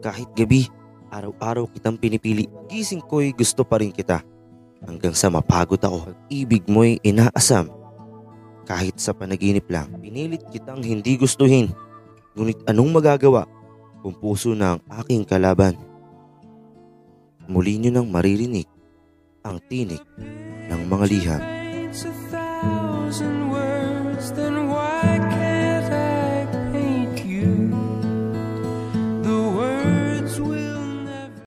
Kahit gabi, araw-araw kitang pinipili. Gising ko'y gusto pa rin kita. Hanggang sa mapagod ako. ibig mo'y inaasam. Kahit sa panaginip lang, pinilit kitang hindi gustuhin. Ngunit anong magagawa kung puso ng aking kalaban? Muli nyo nang maririnig ang tinig ng mga liham.